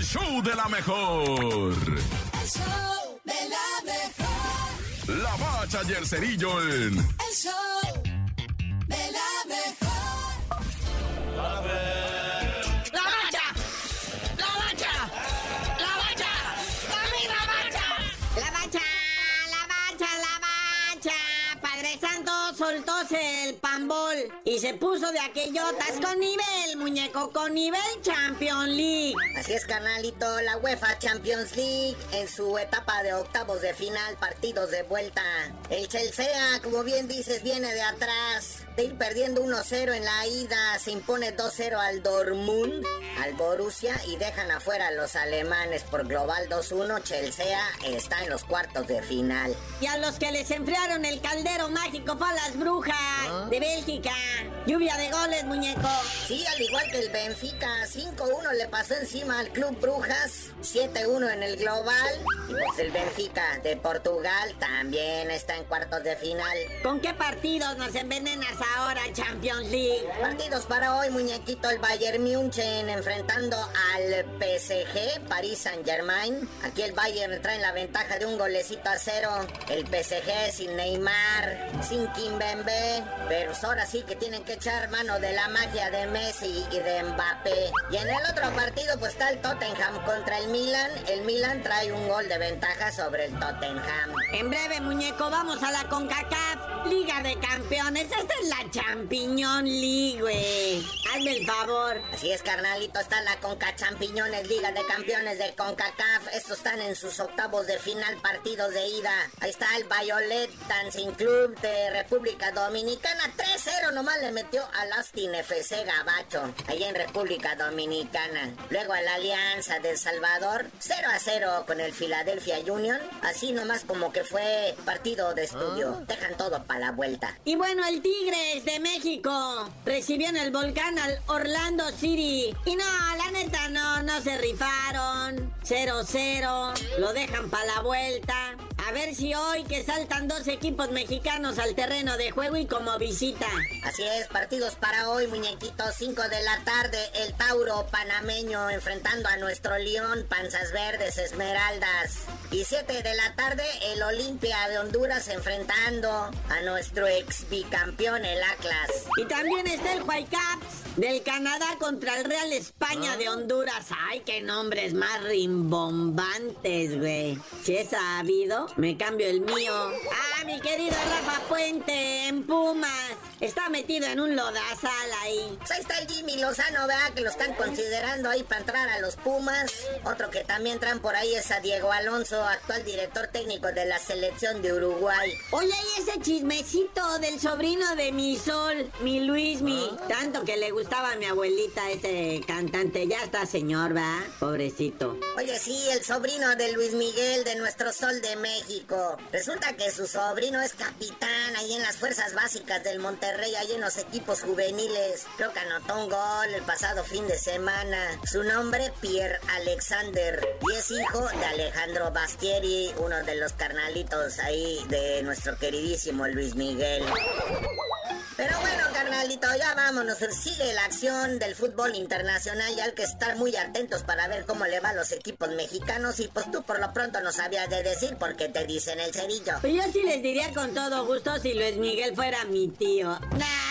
el show de la mejor. El show de la mejor. La bacha y el cerillo en El show de la mejor. ¡La bacha! ¡La bacha! ¡La bacha! ¡Dame la bacha! La bacha, la bacha, la bacha. Padre Santo soltóse el pambol y se puso de aquellotas con nivel, muñeco, con nivel Champion League. Así es, carnalito, la UEFA Champions League en su etapa de octavos de final, partidos de vuelta. El Chelsea, como bien dices, viene de atrás, de ir perdiendo 1-0 en la ida, se impone 2-0 al Dortmund, al Borussia y dejan afuera a los alemanes por global 2-1. Chelsea está en los cuartos de final. Y a los que les enfriaron el caldero mágico fue a las brujas de Bélgica. Lluvia de goles, muñeco. Sí, al igual que el Benfica, 5-1 le pasó encima al Club Brujas, 7-1 en el global. Y pues el Benfica de Portugal también está en cuartos de final. ¿Con qué partidos nos envenenas ahora, Champions League? Partidos para hoy, muñequito, el Bayern München enfrentando al PSG, Paris Saint Germain. Aquí el Bayern trae la ventaja de un golecito a cero. El PSG sin Neymar, sin Kimbembe. Pero ahora sí que tienen que echar mano de la magia de Messi y de Mbappé. Y en el otro partido pues está el Tottenham contra el Milan. El Milan trae un gol de ventaja sobre el Tottenham. En breve, muñeco, vamos a la CONCACAF, Liga de Campeones. Esta es la Champiñón League, güey. Hazme el favor. Así es, carnalito, está la Conca Champiñones, Liga de Campeones de CONCACAF. Estos están en sus octavos de final, partidos de ida. Ahí está el Violet Dancing Club de República Dominicana. 3-0 nomás le metió al Austin FC Gabacho, ahí en República Dominicana. Luego a la Alianza de El Salvador, 0-0 con el Philadelphia Union. Así nomás como que fue partido de estudio. Dejan todo para la vuelta. Y bueno, el Tigres de México recibió en el volcán al Orlando City. Y no, la neta, no, no se rifaron. 0-0, lo dejan para la vuelta. A ver si hoy que saltan dos equipos mexicanos al terreno de juego y como visita. Así es, partidos para hoy, muñequitos. 5 de la tarde, el Tauro panameño enfrentando a nuestro León, Panzas Verdes, Esmeraldas. Y 7 de la tarde, el Olimpia de Honduras enfrentando a nuestro ex bicampeón, el Atlas. Y también está el Whitecaps del Canadá contra el Real España de Honduras. Ay, qué nombres más rimbombantes, güey. Si es sabido, me cambio el mío. Mi querido Rafa Puente, en Pumas. Está metido en un lodazal ahí. Pues ahí está el Jimmy Lozano, ¿verdad? Que lo están considerando ahí para entrar a los Pumas. Otro que también traen por ahí es a Diego Alonso, actual director técnico de la selección de Uruguay. Oye, y ese chismecito del sobrino de mi sol, mi Luis, mi. Tanto que le gustaba a mi abuelita ese cantante. Ya está, señor, ¿va? Pobrecito. Oye, sí, el sobrino de Luis Miguel de nuestro Sol de México. Resulta que su sobrino es capitán ahí en las fuerzas básicas del Monterrey, ahí en los equipos juveniles. Creo que anotó un gol el pasado fin de semana. Su nombre, Pierre Alexander. Y es hijo de Alejandro Bastieri, uno de los carnalitos ahí de nuestro queridísimo Luis Miguel. Pero bueno, carnalito, ya vámonos. Sigue la acción del fútbol internacional y hay que estar muy atentos para ver cómo le va a los equipos mexicanos. Y pues tú por lo pronto no sabías de decir porque te dicen el cerillo. Pues yo sí les diría con todo gusto si Luis Miguel fuera mi tío. Nah,